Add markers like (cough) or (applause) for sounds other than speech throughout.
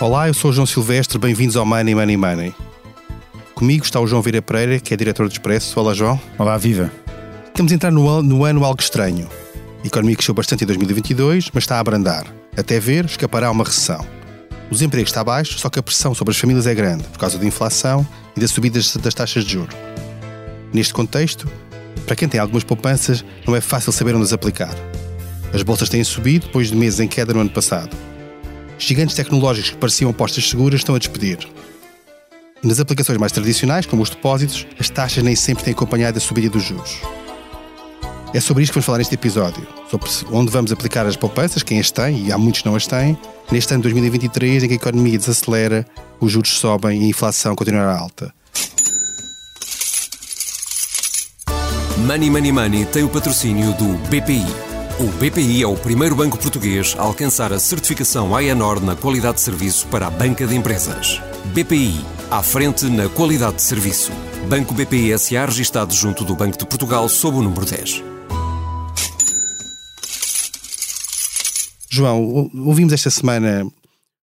Olá, eu sou o João Silvestre, bem-vindos ao Money Money Money. Comigo está o João Vieira Pereira, que é diretor do Expresso. Olá, João. Olá, viva. Estamos a entrar no, no ano algo estranho. A economia cresceu bastante em 2022, mas está a abrandar. Até ver, escapará uma recessão. O desemprego está baixo, só que a pressão sobre as famílias é grande, por causa da inflação e da subida das taxas de juros. Neste contexto, para quem tem algumas poupanças, não é fácil saber onde as aplicar. As bolsas têm subido depois de meses em queda no ano passado. Gigantes tecnológicos que pareciam apostas seguras estão a despedir. Nas aplicações mais tradicionais, como os depósitos, as taxas nem sempre têm acompanhado a subida dos juros. É sobre isto que vamos falar neste episódio, sobre onde vamos aplicar as poupanças, quem as tem, e há muitos que não as têm, neste ano de 2023 em que a economia desacelera, os juros sobem e a inflação continuará alta. Money Money Money tem o patrocínio do BPI. O BPI é o primeiro banco português a alcançar a certificação AENOR na qualidade de serviço para a banca de empresas. BPI à frente na qualidade de serviço. Banco BPI SA registado junto do Banco de Portugal sob o número 10. João, ouvimos esta semana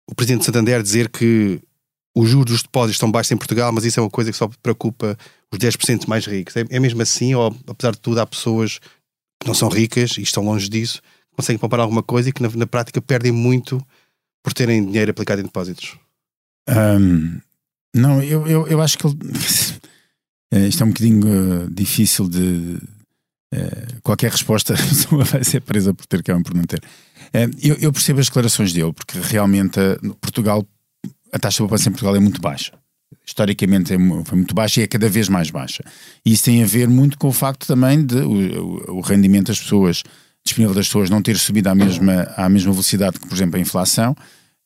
o Presidente de Santander dizer que os juros dos depósitos estão baixos em Portugal, mas isso é uma coisa que só preocupa os 10% mais ricos. É, é mesmo assim, ou apesar de tudo, há pessoas que não são ricas e estão longe disso, conseguem poupar alguma coisa e que na, na prática perdem muito por terem dinheiro aplicado em depósitos? Um, não, eu, eu, eu acho que (laughs) eh, isto é um bocadinho uh, difícil de. Uh, qualquer resposta (laughs) vai ser presa por ter que por não ter. Uh, eu, eu, percebo as declarações dele, porque realmente Portugal, a taxa de poupança em Portugal é muito baixa. Historicamente é, foi muito baixa e é cada vez mais baixa. E isso tem a ver muito com o facto também de o, o rendimento das pessoas, disponível das pessoas, não ter subido à mesma, à mesma velocidade que, por exemplo, a inflação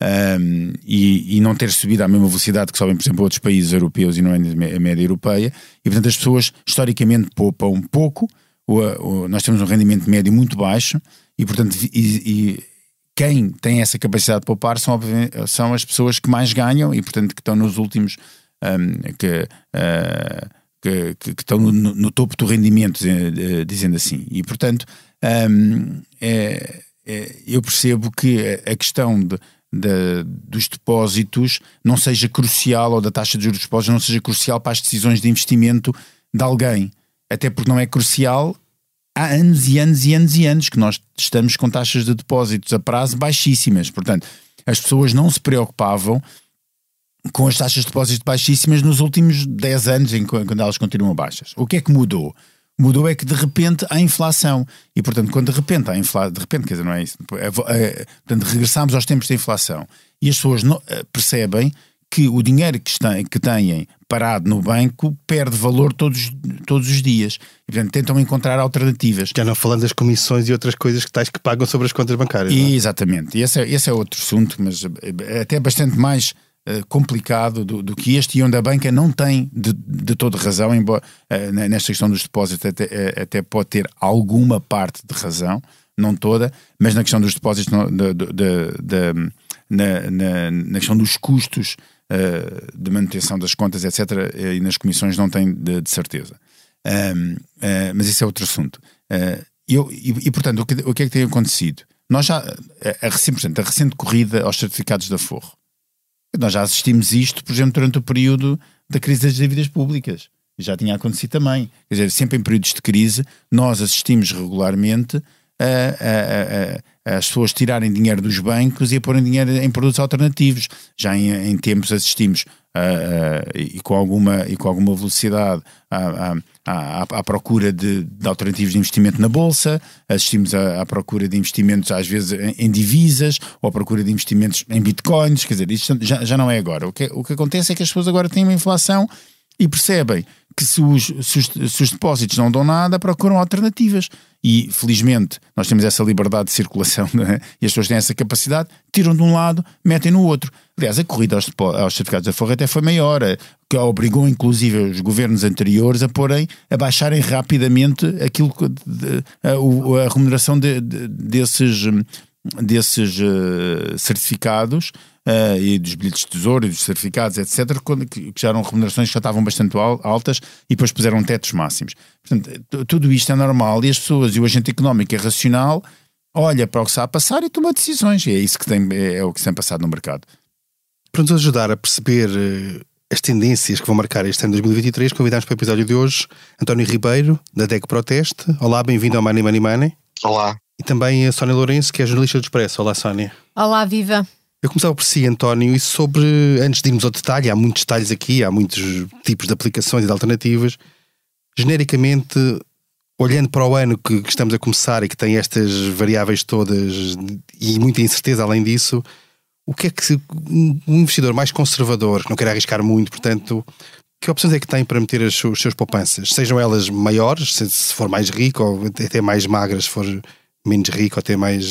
um, e, e, não ter subido à mesma velocidade que sobem, por exemplo, outros países europeus e não é a média europeia, e portanto as pessoas historicamente poupam pouco, o, o, nós temos um rendimento médio muito baixo, e portanto, e, e quem tem essa capacidade de poupar são, são as pessoas que mais ganham e portanto que estão nos últimos. Um, que, uh, que, que, que, estão no, no, topo do rendimento, dizendo assim. E, portanto, um, é, é, eu percebo que a questão de, de, dos depósitos não seja crucial, ou da taxa de juros dos depósitos não seja crucial para as decisões de investimento de alguém. Até porque não é crucial há anos e anos e anos e anos que nós estamos com taxas de depósitos a prazo baixíssimas. Portanto, as pessoas não se preocupavam com as taxas de depósitos baixíssimas nos últimos 10 anos, quando elas continuam baixas. O que é que mudou? Mudou é que de repente há inflação. E portanto, quando de repente há inflação, de repente, quer dizer, não é isso. É, é, portanto, regressamos aos tempos da inflação. E as pessoas não, eh, percebem que o dinheiro que, está, que têm parado no banco perde valor todos, todos os dias. E, portanto, tentam encontrar alternativas. Já não falando das comissões e outras coisas que tais que pagam sobre as contas bancárias. E, é? Exatamente. E esse é, esse é outro assunto, mas é até bastante mais complicado do, do, que este e onde a banca não tem de, de razão, embora uh, nesta questão dos depósitos até, até pode ter alguma parte de razão, não toda, mas na questão dos depósitos, de, de, na, na, na questão dos custos uh, de manutenção das contas, etc., uh, e nas comissões não tem de, certeza. Um, uh, eh, mas isso é outro assunto. Eu, e, e, portanto, o que, o que é que tem acontecido? Nós já, a, a, a recente corrida aos certificados da Forro, nós já assistimos isto, por exemplo, durante o período da crise das dívidas públicas. Já tinha acontecido também. Quer dizer, sempre em períodos de crise, nós assistimos regularmente a, a, a as pessoas tirarem dinheiro dos bancos e a porem dinheiro em produtos alternativos. Já em, em tempos assistimos uh, uh, e, com alguma, e com alguma velocidade à, à, à, procura de, de, alternativos de investimento na Bolsa, assistimos à, à procura de investimentos às vezes em, em, divisas ou à procura de investimentos em bitcoins, quer dizer, isto já, já não é agora. O que, o que acontece é que as pessoas agora têm uma inflação e percebem que se os, se os, se os depósitos não dão nada, procuram alternativas e felizmente nós temos essa liberdade de circulação (laughs) é? e as pessoas têm essa capacidade, tiram de um lado, metem no outro. Aliás, a corrida aos, aos certificados da Forra até foi maior, eh, que obrigou inclusive os governos anteriores a porem, a baixarem rapidamente aquilo de, a, a, remuneração de, de, desses, desses uh, certificados uh, e dos bilhetes de tesouro e dos certificados, etc., quando, que, que já eram remunerações que já estavam bastante altas e depois puseram tetos máximos. Portanto, tudo isto é normal e as pessoas e o agente económico é racional, olha para o que está a passar e toma decisões. E é isso que tem, é, é o que se tem passado no mercado. Para nos ajudar a perceber uh, as tendências que vão marcar este ano de 2023, convidamos para o episódio de hoje António Ribeiro, da DEC Proteste. Olá, bem-vindo ao Money Money Money. Olá. E também a Sónia Lourenço, que é jornalista do Expresso. Olá, Sónia. Olá, viva. Eu começava por si, António, e sobre, antes de irmos ao detalhe, há muitos detalhes aqui, há muitos tipos de aplicações e de alternativas. Genericamente, olhando para o ano que, que estamos a começar e que tem estas variáveis todas e muita incerteza além disso, o que é que um investidor mais conservador, que não quer arriscar muito, portanto, que opções é que tem para meter as, os seus poupanças? Sejam elas maiores, se, se, for mais rico, ou até mais magras, se for menos rico, ou até mais,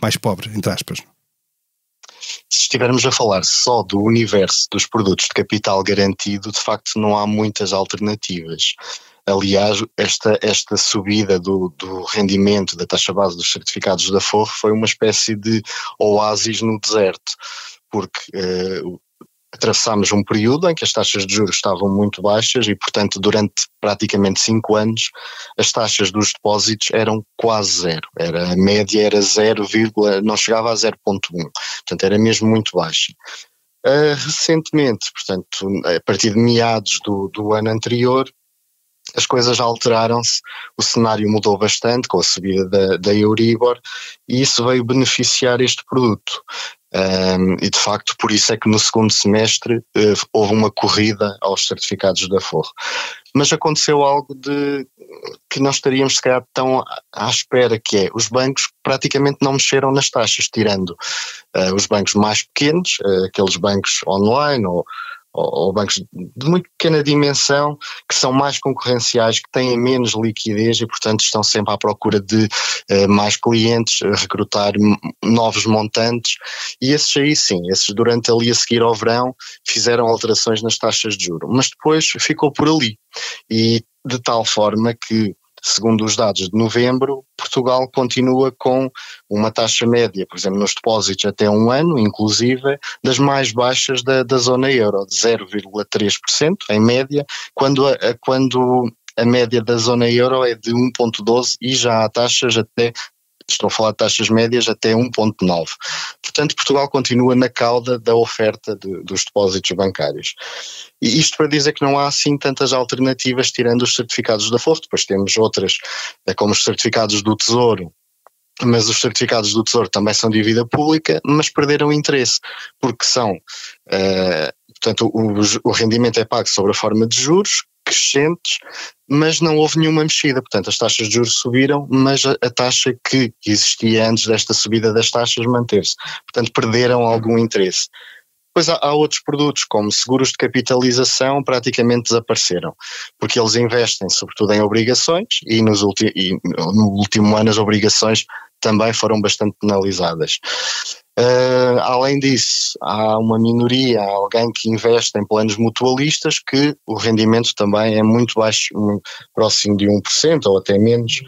mais pobre, entre aspas. Se estivermos a falar só do universo dos produtos de capital garantido, de facto não há muitas alternativas. Aliás, esta, esta subida do, do rendimento da taxa base dos certificados da Forro foi uma espécie de oásis no deserto, porque uh, atravessámos um período em que as taxas de juros estavam muito baixas e, portanto, durante praticamente cinco anos, as taxas dos depósitos eram quase zero. Era, a média era 0, não chegava a 0,1. Portanto, era mesmo muito baixa. Uh, recentemente, portanto, a partir de meados do, do ano anterior, as coisas alteraram-se, o cenário mudou bastante com a subida da, da Euribor e isso veio beneficiar este produto. Um, e de facto, por isso é que no segundo semestre uh, houve uma corrida aos certificados da Forro. Mas aconteceu algo de que nós estaríamos se calhar tão à espera, que é os bancos praticamente não mexeram nas taxas, tirando uh, os bancos mais pequenos, uh, aqueles bancos online ou ou, bancos de muito pequena dimensão que são mais concorrenciais, que têm menos liquidez e, portanto, estão sempre à procura de uh, mais clientes, recrutar novos montantes. E esses aí sim, esses durante ali a seguir ao verão fizeram alterações nas taxas de juro, mas depois ficou por ali. E de tal forma que segundo os dados de novembro, Portugal continua com uma taxa média, por exemplo, nos depósitos até um ano, inclusive, das mais baixas da, da zona euro, de 0,3% em média, quando a, quando a média da zona euro é de 1,12 e já há taxas até estou a falar de taxas médias até 1,9. Portanto, Portugal continua na cauda da oferta de, dos depósitos bancários. E isto para dizer que não há assim tantas alternativas tirando os certificados da Forte, depois temos outras, é como os certificados do Tesouro, mas os certificados do Tesouro também são de dívida pública, mas perderam interesse, porque são, uh, portanto, o, o, rendimento é pago sobre a forma de juros, crescentes, mas não houve nenhuma mexida. Portanto, as taxas de juros subiram, mas a, a taxa que existia antes desta subida das taxas manteve-se. Portanto, perderam algum interesse. Depois há, há, outros produtos, como seguros de capitalização, praticamente desapareceram, porque eles investem sobretudo em obrigações e, nos e no último ano as obrigações também foram bastante penalizadas. Uh, além disso, há uma minoria, há alguém que investe em planos mutualistas que o rendimento também é muito baixo, próximo de 1% ou até menos.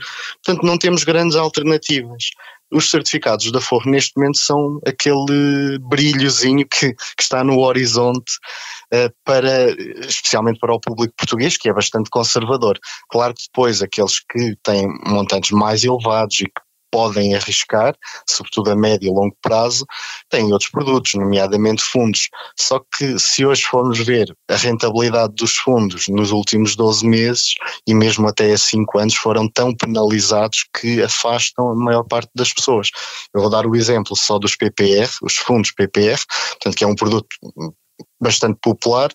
Portanto, não temos grandes alternativas. Os certificados da Forro neste momento são aquele brilhozinho que, que está no horizonte uh, para, especialmente para o público português, que é bastante conservador. Claro que depois aqueles que têm montantes mais elevados e que podem arriscar, sobretudo a médio e longo prazo, têm outros produtos, nomeadamente fundos. Só que se hoje formos ver a rentabilidade dos fundos nos últimos 12 meses e mesmo até a 5 anos foram tão penalizados que afastam a maior parte das pessoas. Eu vou dar o exemplo só dos PPR, os fundos PPR, portanto que é um produto bastante popular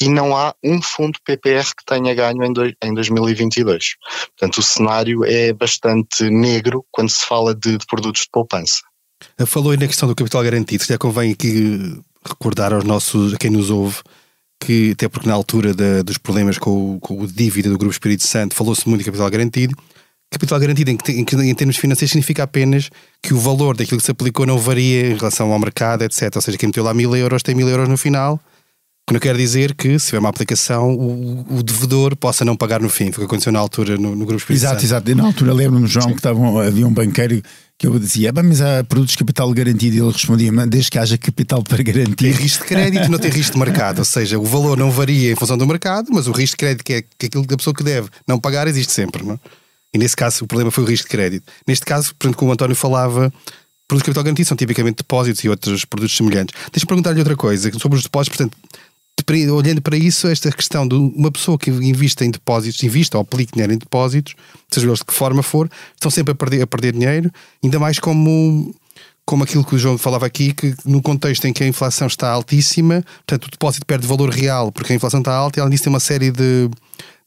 e não há um fundo PPR que tenha ganho em, do, em 2022. Portanto, o cenário é bastante negro quando se fala de, de produtos de poupança. Falou aí na questão do capital garantido, já convém aqui recordar aos nossos, a quem nos ouve, que até porque na altura da, dos problemas com o, com dívida do Grupo Espírito Santo falou-se muito de capital garantido. Capital garantido em, em, em, termos financeiros significa apenas que o valor daquilo que se aplicou não varia em relação ao mercado, etc. Ou seja, quem meteu lá mil euros tem mil euros no final que não quer dizer que, se tiver uma aplicação, o, o devedor possa não pagar no fim. Foi o que aconteceu na altura no, no Grupo Espírito Exato, exato. E na altura lembro-me, João, Sim. que estavam, havia um banqueiro que eu dizia, mas há produtos de capital garantido. E ele respondia, mas desde que haja capital para garantir. Tem risco de crédito, não tem risco de mercado. Ou seja, o valor não varia em função do mercado, mas o risco de crédito, que é que aquilo que a pessoa que deve não pagar, existe sempre. Não? É? E nesse caso, o problema foi o risco de crédito. Neste caso, portanto, como o António falava, produtos de capital garantido são tipicamente depósitos e outros produtos semelhantes. Deixa-me perguntar-lhe outra coisa sobre os depósitos, portanto, olhando para isso, esta questão de uma pessoa que invista em depósitos, invista ou aplique dinheiro em depósitos, seja eles de que forma for, estão sempre a perder, a perder dinheiro, ainda mais como, como aquilo que o João falava aqui, que no contexto em que a inflação está altíssima, portanto o depósito perde valor real porque a inflação está alta e além disso tem uma série de,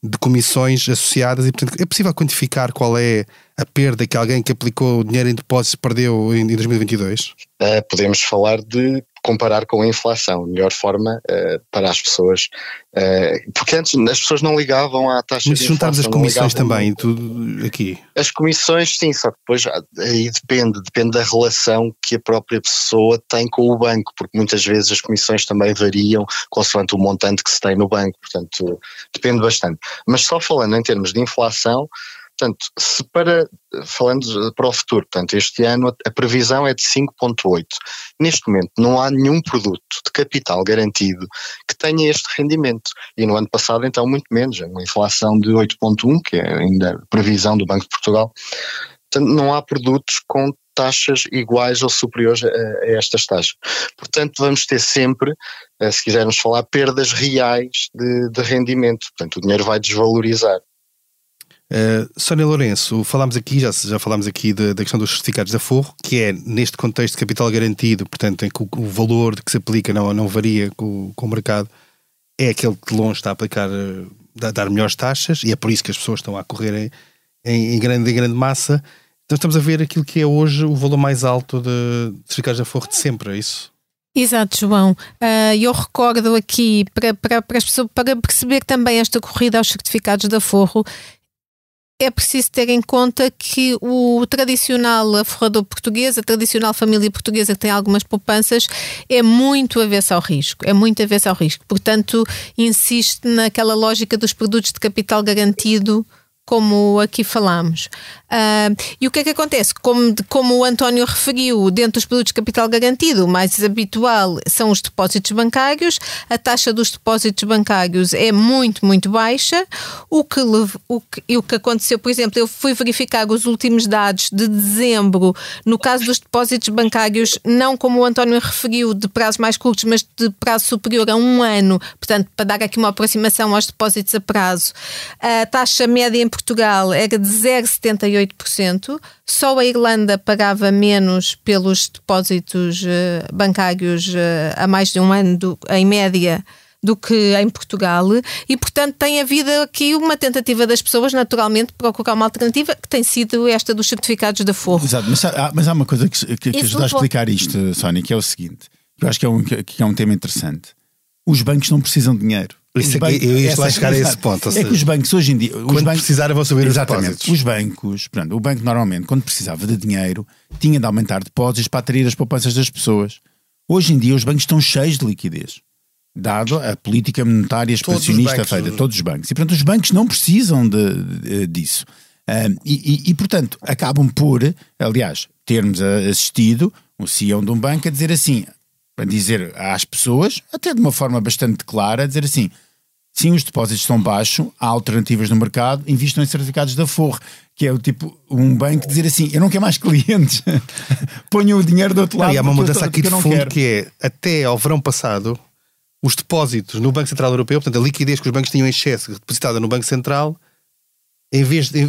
de comissões associadas e portanto é possível quantificar qual é a perda que alguém que aplicou dinheiro em depósitos perdeu em, em 2022? Uh, eh, podemos falar de comparar com a inflação, a melhor forma uh, para as pessoas, uh, porque antes as pessoas não ligavam à taxa Mas de inflação. Mas juntarmos as comissões também, tudo aqui. As comissões, sim, só que depois aí depende, depende da relação que a própria pessoa tem com o banco, porque muitas vezes as comissões também variam consoante o montante que se tem no banco, portanto depende bastante. Mas só falando em termos de inflação, Portanto, se para, falando para o futuro, portanto, este ano a previsão é de 5,8. Neste momento não há nenhum produto de capital garantido que tenha este rendimento. E no ano passado, então, muito menos, uma inflação de 8,1, que é ainda a previsão do Banco de Portugal. Portanto, não há produtos com taxas iguais ou superiores a, a estas taxas. Portanto, vamos ter sempre, eh, se quisermos falar, perdas reais de, de rendimento. Portanto, o dinheiro vai desvalorizar. Uh, Sónia Lourenço, falámos aqui, já, já falámos aqui da, da, questão dos certificados de aforro, que é neste contexto de capital garantido, portanto, em que o, o valor que se aplica não, não varia com, com, o mercado, é aquele que de longe está a aplicar, a dar melhores taxas, e é por isso que as pessoas estão a correr em, em, grande, em grande massa. Então estamos a ver aquilo que é hoje o valor mais alto de certificados de aforro de sempre, é isso? Exato, João. Uh, eu recordo aqui, para, para, para, pessoas, para perceber também esta corrida aos certificados de aforro, é preciso ter em conta que o tradicional aforrador português, a tradicional família portuguesa que tem algumas poupanças, é muito avesso ao risco. É muito avesso ao risco. Portanto, insiste naquela lógica dos produtos de capital garantido como aqui falámos. Uh, e o que é que acontece? Como, como o António referiu, dentro dos produtos de capital garantido, o mais habitual são os depósitos bancários. A taxa dos depósitos bancários é muito, muito baixa. O que, o que, o que aconteceu, por exemplo, eu fui verificar os últimos dados de dezembro, no caso dos depósitos bancários, não como o António referiu, de prazos mais curtos, mas de prazo superior a um ano, portanto, para dar aqui uma aproximação aos depósitos a prazo. A taxa média em Portugal era de 0,78%, só a Irlanda pagava menos pelos depósitos uh, bancários uh, há mais de um ano, do, em média, do que em Portugal e, portanto, tem havido aqui uma tentativa das pessoas, naturalmente, de procurar uma alternativa que tem sido esta dos certificados de forro. Exato, mas há, mas há uma coisa que, que, que ajuda a explicar isto, Sónia, que é o seguinte, que eu acho que é um, que é um tema interessante. Os bancos não precisam de dinheiro. Isso, bancos, eu ia lá chegar a esse ponto. É que os bancos hoje em dia. Quando bancos, precisarem vão subir exatamente, os depósitos. Os bancos, pronto, o banco normalmente, quando precisava de dinheiro, tinha de aumentar depósitos para atrair as poupanças das pessoas. Hoje em dia os bancos estão cheios de liquidez. Dado a política monetária expansionista feita, todos os bancos. E portanto os bancos não precisam de, de, disso. Um, e, e, e, portanto acabam por, aliás, termos assistido o CEO de um banco a dizer assim, para dizer às pessoas, até de uma forma bastante clara, dizer assim: Sim, os depósitos estão baixos, há alternativas no mercado, invistam em certificados da Forre, que é o tipo um banco dizer assim: eu não quero mais clientes, (laughs) ponham o dinheiro do outro lado. e há uma mudança aqui de fundo que é até ao verão passado, os depósitos no Banco Central Europeu, portanto, a liquidez que os bancos tinham em excesso depositada no Banco Central, em vez de.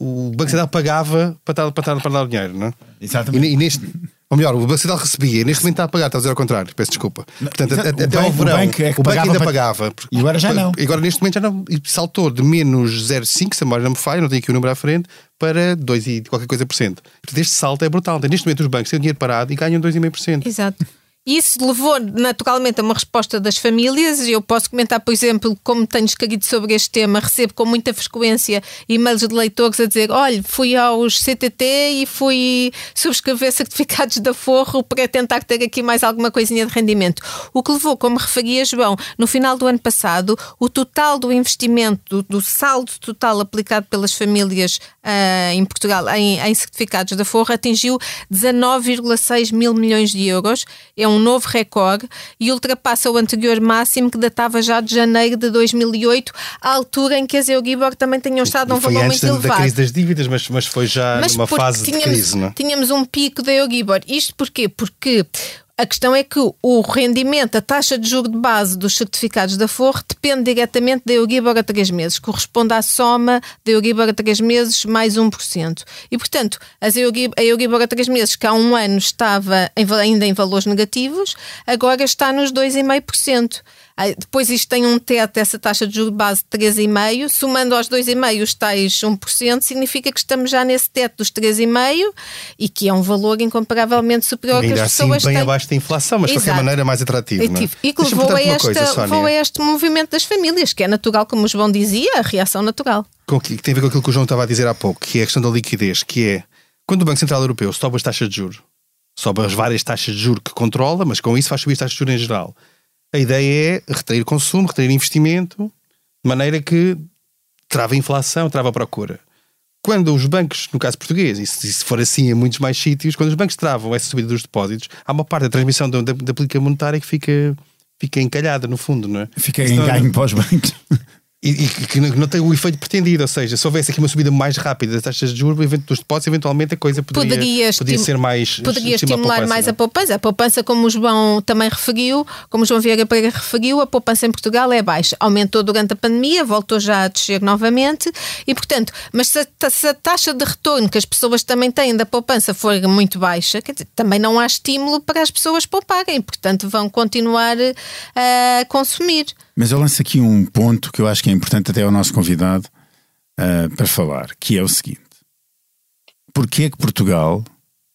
o Banco Central pagava para, dar, para, dar, para dar o dinheiro, não é? Exatamente. E, e neste, ou melhor, o Banco Central recebia, neste momento está a pagar, está a dizer ao contrário, peço desculpa. Portanto, o até banco, ao verão, o banco, é o banco ainda para... pagava. E agora já não. E agora neste momento já não. E saltou de menos 0,5, se a memória não me falha, não tenho aqui o número à frente, para 2 e qualquer coisa por cento. Portanto, este salto é brutal. Neste momento os bancos têm dinheiro parado e ganham 2,5%. Exato. Isso levou naturalmente a uma resposta das famílias. Eu posso comentar, por exemplo, como tenho escrito sobre este tema, recebo com muita frequência e-mails de leitores a dizer: olha, fui aos CTT e fui subscrever (laughs) certificados de aforro para tentar ter aqui mais alguma coisinha de rendimento. O que levou, como referia João, no final do ano passado, o total do investimento, do, do saldo total aplicado pelas famílias uh, em Portugal em, em certificados de aforro atingiu 19,6 mil milhões de euros. É um um novo recorde e ultrapassa o anterior máximo que datava já de janeiro de 2008, à altura em que as Euribor também tinham estado a um valor muito elevado. Foi antes da crise das dívidas, mas, mas foi já mas numa fase tínhamos, de crise, não é? Tínhamos um pico da Euribor. Isto porquê? Porque a questão é que o rendimento, a taxa de juro de base dos certificados da Forre depende diretamente da Euribor a 3 meses, corresponde à soma da Euribor a 3 meses mais 1%. E, portanto, as Euribor, a Euribor a 3 meses, que há um ano estava em, ainda em valores negativos, agora está nos 2,5%. Depois isto tem um teto, essa taxa de juros de base de 3,5%, somando aos 2,5% os tais 1%, significa que estamos já nesse teto dos 3,5% e que é um valor incomparavelmente superior Ainda que as pessoas assim, bem têm. abaixo da inflação, mas de qualquer maneira mais atrativo. É? E que levou a, esta, coisa, levou a este movimento das famílias, que é natural, como o João dizia, a reação natural. Com, que tem a ver com aquilo que o João estava a dizer há pouco, que é a questão da liquidez, que é quando o Banco Central Europeu sobe as taxas de juros, sobe as várias taxas de juros que controla, mas com isso faz subir as taxas de juros em geral a ideia é retrair consumo, retrair investimento, de maneira que trava a inflação, trava a procura. Quando os bancos, no caso português, e se for assim em muitos mais sítios, quando os bancos travam essa subida dos depósitos, há uma parte da transmissão da, da, da política monetária que fica, fica encalhada, no fundo, não é? Fica em ganho para os bancos. E, e, que não tem o efeito pretendido, ou seja, se houvesse aqui uma subida mais rápida das taxas de juros dos depósitos, eventualmente a coisa poderia, poderia, poderia ser mais poderia estimular a mais a poupança. A poupança, como o João também referiu, como o João Vieira Pereira referiu, a poupança em Portugal é baixa. Aumentou durante a pandemia, voltou já a descer novamente e, portanto, mas se a, se a taxa de retorno que as pessoas também têm da poupança for muito baixa, dizer, também não há estímulo para as pessoas pouparem, portanto vão continuar a consumir. Mas eu lanço aqui um ponto que eu acho que é importante até ao nosso convidado uh, para falar, que é o seguinte. Porquê é que Portugal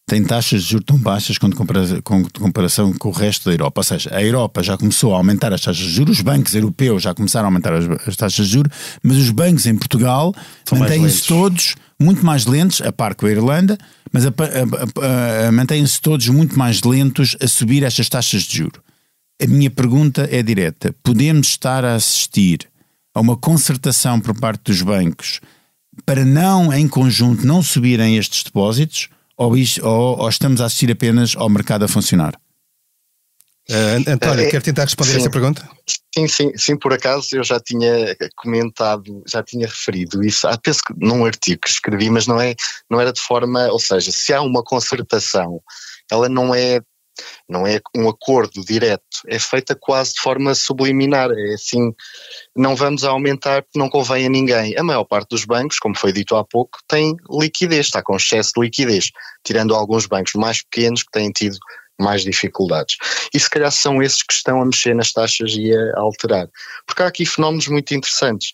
tem taxas de juros tão baixas quando compara com comparação com o resto da Europa? Ou seja, a Europa já começou a aumentar as taxas de juros, os bancos europeus já começaram a aumentar as, as taxas de juros, mas os bancos em Portugal mantêm-se todos muito mais lentos, a par com a Irlanda, mas mantêm-se todos muito mais lentos a subir estas taxas de juros. A minha pergunta é direta: podemos estar a assistir a uma concertação por parte dos bancos para não, em conjunto, não subirem estes depósitos ou, isto, ou, ou estamos a assistir apenas ao mercado a funcionar? Uh, António, é, quer tentar responder sim, esta pergunta? Sim, sim, sim, por acaso eu já tinha comentado, já tinha referido isso, ah, penso que num artigo que escrevi, mas não, é, não era de forma, ou seja, se há uma concertação, ela não é não é um acordo direto, é feita quase de forma subliminar, é assim, não vamos aumentar porque não convém a ninguém. A maior parte dos bancos, como foi dito há pouco, tem liquidez, está com excesso de liquidez, tirando alguns bancos mais pequenos que têm tido mais dificuldades. E se calhar são esses que estão a mexer nas taxas e a alterar. Porque há aqui fenómenos muito interessantes.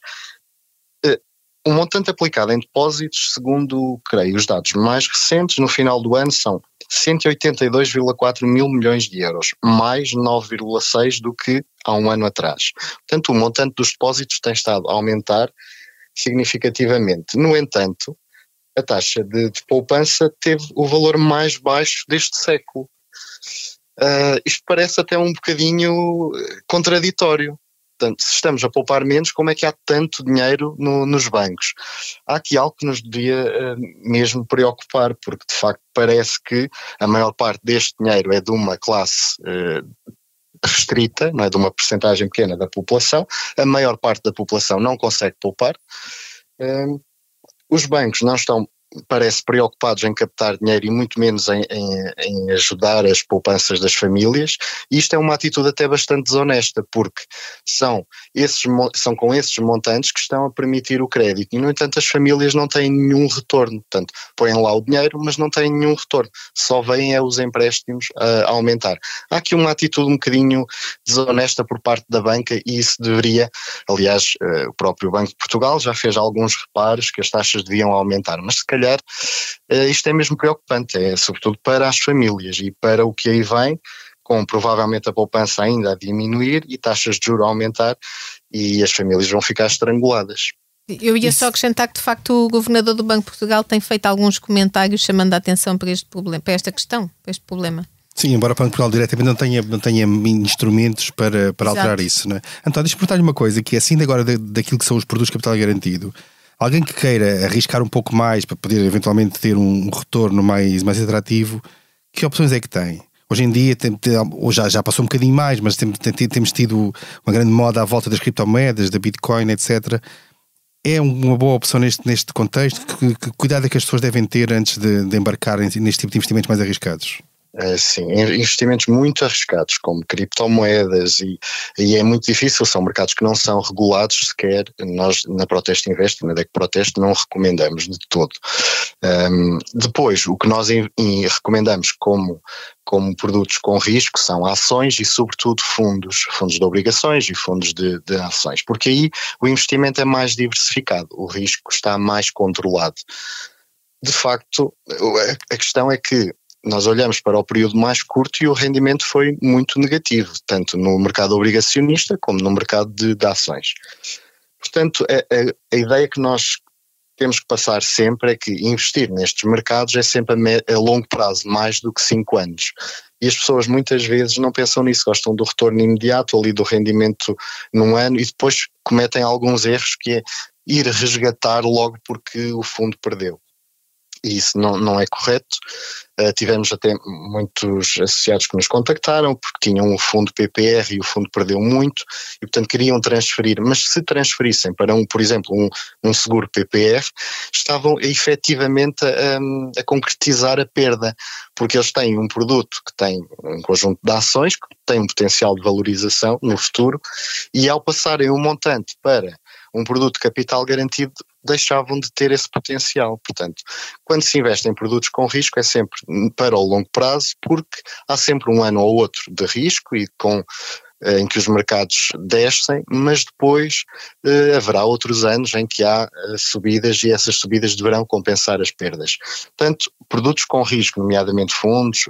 Eh, o montante aplicado em depósitos, segundo, creio, os dados mais recentes, no final do ano são 182,4 mil milhões de euros, mais 9,6 do que há um ano atrás. Portanto, o montante dos depósitos tem estado a aumentar significativamente. No entanto, a taxa de, de poupança teve o valor mais baixo deste século. Uh, isto parece até um bocadinho contraditório. Portanto, se estamos a poupar menos, como é que há tanto dinheiro no, nos bancos? Há aqui algo que nos devia uh, mesmo preocupar, porque de facto parece que a maior parte deste dinheiro é de uma classe uh, restrita, não é de uma percentagem pequena da população, a maior parte da população não consegue poupar. Uh, os bancos não estão parece preocupados em captar dinheiro e muito menos em, em, em, ajudar as poupanças das famílias, isto é uma atitude até bastante desonesta, porque são, esses, são com esses montantes que estão a permitir o crédito, e no entanto as famílias não têm nenhum retorno, portanto põem lá o dinheiro, mas não têm nenhum retorno, só vêm é os empréstimos a, aumentar. Há aqui uma atitude um bocadinho desonesta por parte da banca e isso deveria, aliás, uh, o próprio Banco de Portugal já fez alguns reparos que as taxas deviam aumentar, mas se calhar uh, isto é mesmo preocupante, é sobretudo para as famílias e para o que aí vem, com provavelmente a poupança ainda a diminuir e taxas de juros a aumentar e as famílias vão ficar estranguladas. Eu ia Isso. só acrescentar que, de facto, o governador do Banco de Portugal tem feito alguns comentários chamando a atenção para este problema, para esta questão, para este problema. Sim, embora o Banco de Portugal diretamente não tenha, não tenha instrumentos para, para alterar isso. Não é? Então, deixa-me perguntar-lhe uma coisa, que é assim agora daquilo que são os produtos de capital garantido, Alguém que queira arriscar um pouco mais para poder eventualmente ter um retorno mais, mais atrativo, que opções é que tem? Hoje em dia, tem, tem, já, já passou um bocadinho mais, mas tem, tem, temos tido uma grande moda à volta das criptomoedas, da Bitcoin, etc. É uma boa opção neste, neste contexto? Que, que cuidado é que as pessoas devem ter antes de, de embarcar neste tipo de investimentos mais arriscados? Eh, sim, investimentos muito arriscados, como criptomoedas, e, e, é muito difícil, são mercados que não são regulados sequer. Nós, na Proteste Invest, na DEC Proteste, não recomendamos de todo. Um, depois, o que nós in, in, recomendamos como, como produtos com risco são ações e, sobretudo, fundos, fundos de obrigações e fundos de, de ações, porque aí o investimento é mais diversificado, o risco está mais controlado. De facto, a questão é que nós olhamos para o período mais curto e o rendimento foi muito negativo, tanto no mercado obrigacionista como no mercado de, de ações. Portanto, a, a, a, ideia que nós temos que passar sempre é que investir nestes mercados é sempre a, a longo prazo, mais do que 5 anos. E as pessoas muitas vezes não pensam nisso, gostam do retorno imediato ali do rendimento num ano e depois cometem alguns erros que é ir resgatar logo porque o fundo perdeu e isso não, não é correto. Uh, tivemos até muitos associados que nos contactaram porque tinham um fundo PPR e o fundo perdeu muito e, portanto, queriam transferir, mas se transferissem para, um, por exemplo, um, um seguro PPR, estavam efetivamente a, a concretizar a perda, porque eles têm um produto que tem um conjunto de ações que tem um potencial de valorização no futuro e, ao passarem um montante para um produto de capital garantido, deixavam de ter esse potencial. Portanto, quando se investe em produtos com risco, é sempre para o longo prazo, porque há sempre um ano ou outro de risco e com eh, em que os mercados descem, mas depois eh, haverá outros anos em que há eh, subidas e essas subidas deverão compensar as perdas. Portanto, produtos com risco, nomeadamente fundos,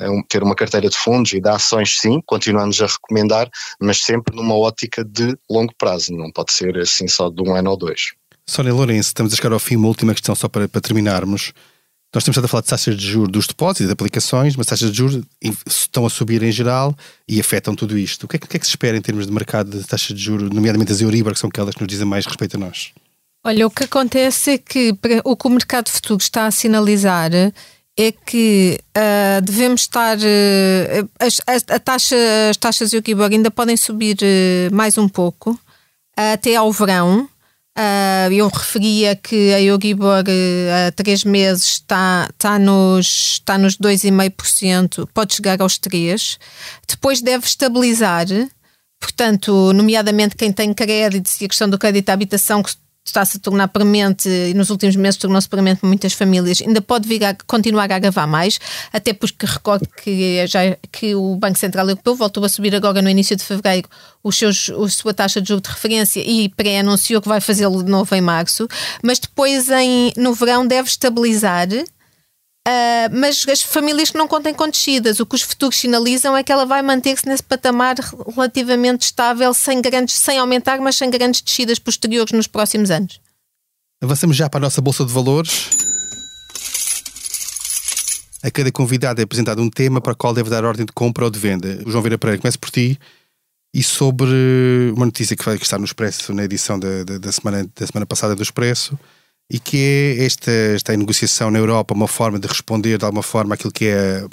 eh, um, ter uma carteira de fundos e de ações, sim, continuamos a recomendar, mas sempre numa ótica de longo prazo, não pode ser assim só de um ano ou dois. Sónia Lourenço, estamos a chegar ao fim, uma última questão só para, para terminarmos. Nós temos estado a falar de taxas de juros dos depósitos de aplicações, mas taxas de juros estão a subir em geral e afetam tudo isto. O que é, que, é que se espera em termos de mercado de taxas de juros, nomeadamente as Euribor, que são aquelas que nos dizem mais respeito a nós? Olha, o que acontece é que o que o mercado futuro está a sinalizar é que uh, devemos estar. Uh, as, a taxa, as taxas Euribor ainda podem subir uh, mais um pouco até ao verão. Uh, eu referia que a Euribor uh, há três meses está, está, nos, está nos 2,5%, pode chegar aos 3%. Depois deve estabilizar, portanto, nomeadamente quem tem créditos e a questão do crédito à habitação, que está-se a tornar premente e nos últimos meses tornou-se premente para muitas famílias, ainda pode vir a continuar a agravar mais, até porque recordo que, já, que o Banco Central Europeu voltou a subir agora no início de fevereiro os seus, a sua taxa de juros de referência e pré-anunciou que vai fazê-lo de novo em março, mas depois em, no verão deve estabilizar Uh, mas as famílias que não contem com descidas, o que os futuros sinalizam é que ela vai manter-se nesse patamar relativamente estável, sem, grandes, sem aumentar, mas sem grandes descidas posteriores nos próximos anos. Avançamos já para a nossa Bolsa de Valores. A cada convidado é apresentado um tema para o qual deve dar ordem de compra ou de venda. O João Vieira Pereira, começa por ti. E sobre uma notícia que vai estar no Expresso, na edição da, da, da semana, da semana passada do Expresso, e que é esta, esta negociação na Europa uma forma de responder de alguma forma aquilo que é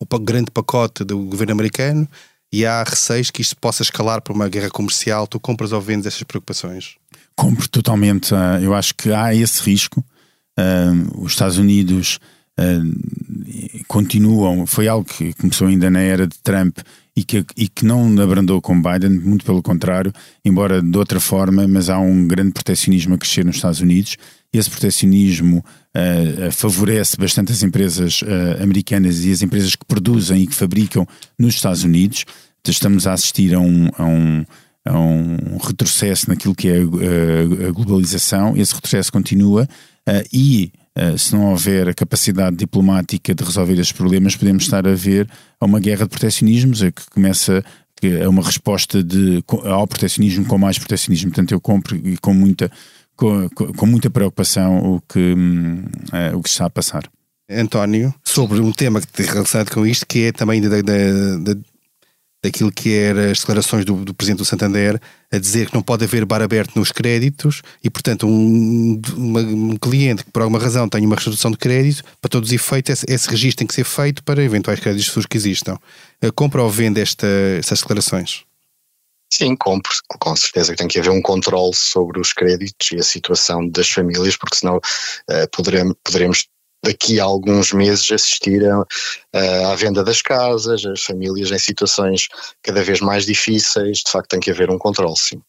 o grande pacote do governo americano e há receios que isto possa escalar para uma guerra comercial. Tu compras ou vendes essas preocupações? Compro totalmente. Ah, eu acho que há esse risco. Ah, os Estados Unidos ah, continuam. Foi algo que começou ainda na era de Trump e que, e que não abrandou com Biden, muito pelo contrário, embora de outra forma, mas há um grande proteccionismo a crescer nos Estados Unidos esse proteccionismo uh, favorece bastante as empresas uh, americanas e as empresas que produzem e que fabricam nos Estados Unidos. Estamos a assistir a um, a um, a um retrocesso naquilo que é a, globalização. Esse retrocesso continua e se não houver a capacidade diplomática de resolver estes problemas, podemos estar a ver a uma guerra de proteccionismos que começa é uma resposta de, ao proteccionismo com mais proteccionismo. Portanto, eu compro e com muita com, com, muita preocupação o que, uh, o que está a passar. António, sobre um tema que tem relacionado com isto, que é também da, da, da, daquilo que eram as declarações do, do, Presidente do Santander a dizer que não pode haver bar aberto nos créditos e, portanto, um, uma, um cliente que por alguma razão tenha uma restrição de crédito, para todos os efeitos, esse, esse registro tem que ser feito para eventuais créditos futuros que existam. Eh, compra ou vende esta, estas declarações? Sim, compro, com certeza que tem que haver um controle sobre os créditos e a situação das famílias, porque senão uh, poderemos, poderemos daqui a alguns meses assistir a, à venda das casas, as famílias em situações cada vez mais difíceis, de facto tem que haver um controle, sim.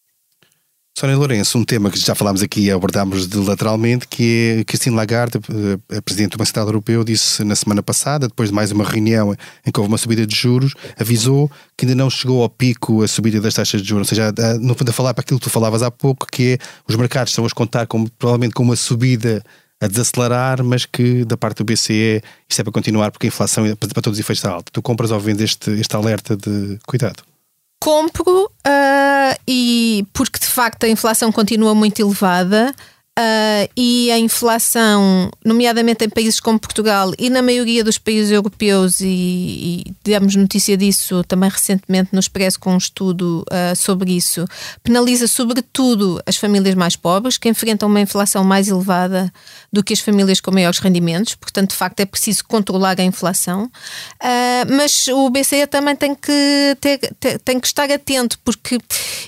Sónia Lourenço, um tema que já falámos aqui e abordámos lateralmente, que é Christine Lagarde, eh, a Presidente do Banco Central Europeu, disse na semana passada, depois de mais uma reunião em que houve uma subida de juros, avisou que ainda não chegou ao pico a subida das taxas de juros. Ou seja, no fundo a falar para aquilo que tu falavas há pouco, que é os mercados estão a contar com, provavelmente com uma subida a desacelerar, mas que da parte do BCE isto é para continuar porque a inflação para todos os efeitos está alta. Tu compras ou vendes este, este alerta de cuidado? Compro uh, e porque de facto a inflação continua muito elevada. Uh, e a inflação, nomeadamente em países como Portugal e na maioria dos países europeus, e, e demos notícia disso também recentemente no Expresso com um estudo uh, sobre isso, penaliza sobretudo as famílias mais pobres, que enfrentam uma inflação mais elevada do que as famílias com maiores rendimentos, portanto, de facto, é preciso controlar a inflação. Uh, mas o BCE também tem que, ter, ter, tem que estar atento, porque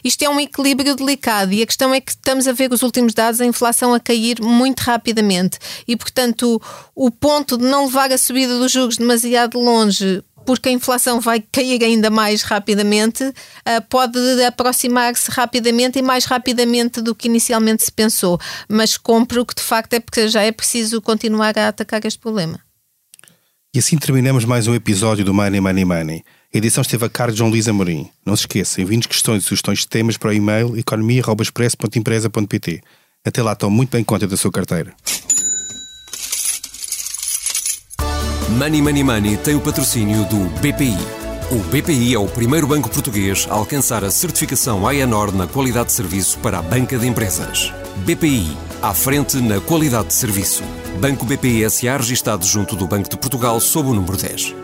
isto é um equilíbrio delicado e a questão é que estamos a ver os últimos dados, a inflação a cair muito rapidamente e, portanto, o, ponto de não levar a subida dos juros demasiado longe porque a inflação vai cair ainda mais rapidamente, uh, pode aproximar-se rapidamente e mais rapidamente do que inicialmente se pensou. Mas compro que de facto é porque já é preciso continuar a atacar este problema. E assim terminamos mais um episódio do Money Money Money. A edição esteve a cargo de João Luís Amorim. Não se esqueça, enviem questões e sugestões de temas para o e-mail economia.express.empresa.pt. Até lá estão muito bem conta da sua carteira. Money Money Money tem o patrocínio do BPI. O BPI é o primeiro banco português a alcançar a certificação AENOR na qualidade de serviço para a banca de empresas. BPI, à frente na qualidade de serviço. Banco BPI SA registado junto do Banco de Portugal sob o número 10.